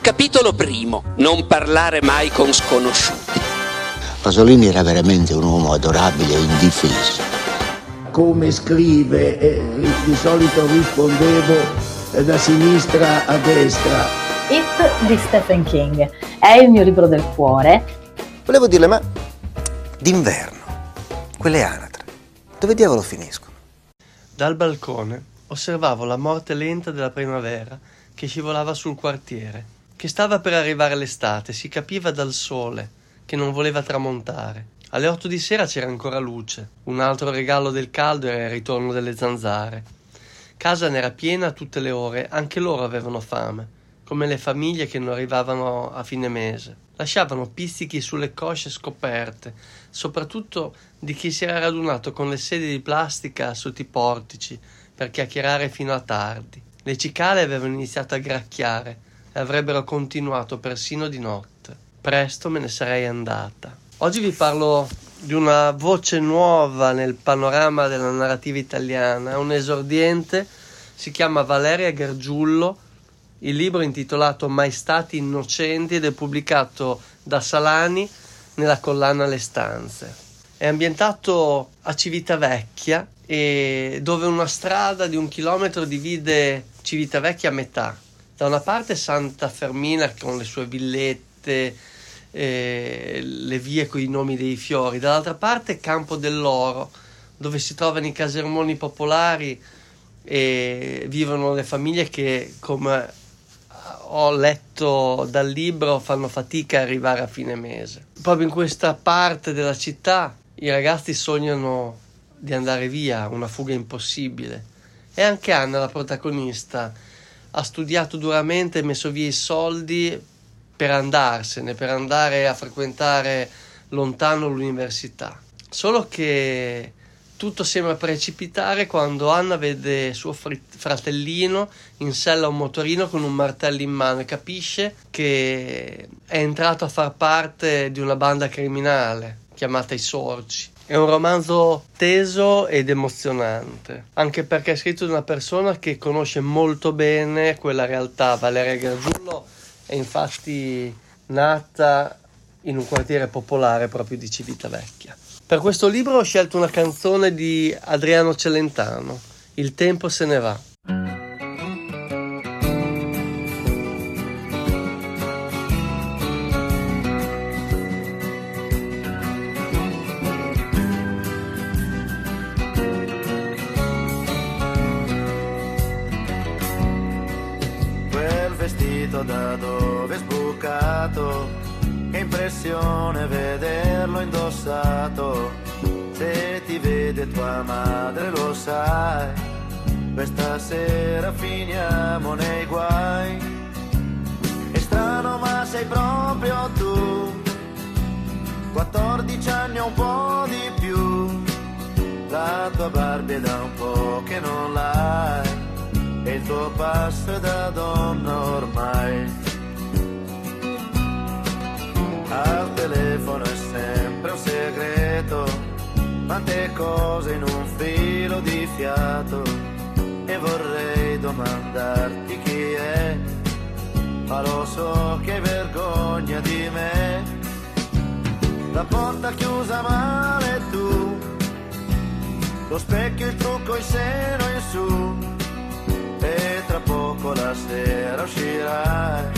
Capitolo primo. Non parlare mai con sconosciuti. Pasolini era veramente un uomo adorabile e indifeso. Come scrive, eh, di solito rispondevo eh, da sinistra a destra. It di Stephen King è il mio libro del cuore. Volevo dirle, ma d'inverno, quelle anatre, dove diavolo finiscono? Dal balcone osservavo la morte lenta della primavera che scivolava sul quartiere, che stava per arrivare l'estate, si capiva dal sole che non voleva tramontare. Alle otto di sera c'era ancora luce. Un altro regalo del caldo era il ritorno delle zanzare. Casa n'era piena a tutte le ore, anche loro avevano fame, come le famiglie che non arrivavano a fine mese. Lasciavano pizzichi sulle cosce scoperte, soprattutto di chi si era radunato con le sedie di plastica sotto i portici per chiacchierare fino a tardi. Le cicale avevano iniziato a gracchiare e avrebbero continuato persino di notte presto me ne sarei andata. Oggi vi parlo di una voce nuova nel panorama della narrativa italiana, un esordiente, si chiama Valeria Gargiullo, il libro è intitolato Mai stati innocenti ed è pubblicato da Salani nella collana Le stanze. È ambientato a Civitavecchia e dove una strada di un chilometro divide Civitavecchia a metà. Da una parte Santa Fermina con le sue villette, eh, le vie con i nomi dei fiori, dall'altra parte Campo dell'Oro, dove si trovano i casermoni popolari e vivono le famiglie che, come ho letto dal libro, fanno fatica a arrivare a fine mese. Proprio in questa parte della città i ragazzi sognano di andare via, una fuga impossibile. E anche Anna, la protagonista, ha studiato duramente messo via i soldi per andarsene, per andare a frequentare lontano l'università. Solo che tutto sembra precipitare quando Anna vede suo fratellino in sella a un motorino con un martello in mano e capisce che è entrato a far parte di una banda criminale chiamata I Sorci. È un romanzo teso ed emozionante, anche perché è scritto da una persona che conosce molto bene quella realtà. Valeria Gargiullo è infatti nata in un quartiere popolare proprio di Civitavecchia. Per questo libro ho scelto una canzone di Adriano Celentano, Il tempo se ne va. Dove è sbucato, che impressione vederlo indossato, se ti vede tua madre lo sai, questa sera finiamo nei guai, è strano ma sei proprio tu, 14 anni o un po' di più, la tua Barbie da un po' che non l'hai e il tuo passo da donna ormai. Al telefono è sempre un segreto, quante cose in un filo di fiato e vorrei domandarti chi è, ma lo so che vergogna di me. La porta chiusa male tu, lo specchio, il trucco, il seno in su tra poco la sera uscirai,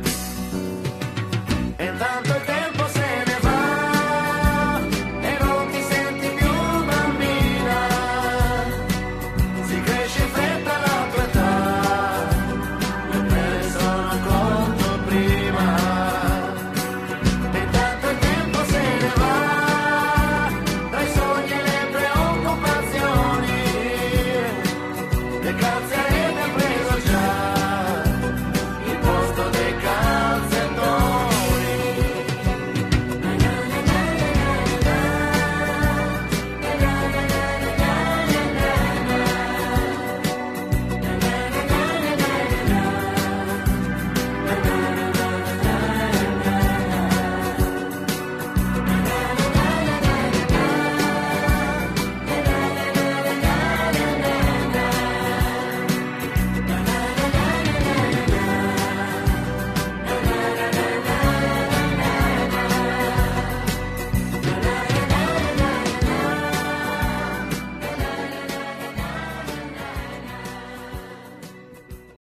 the ground.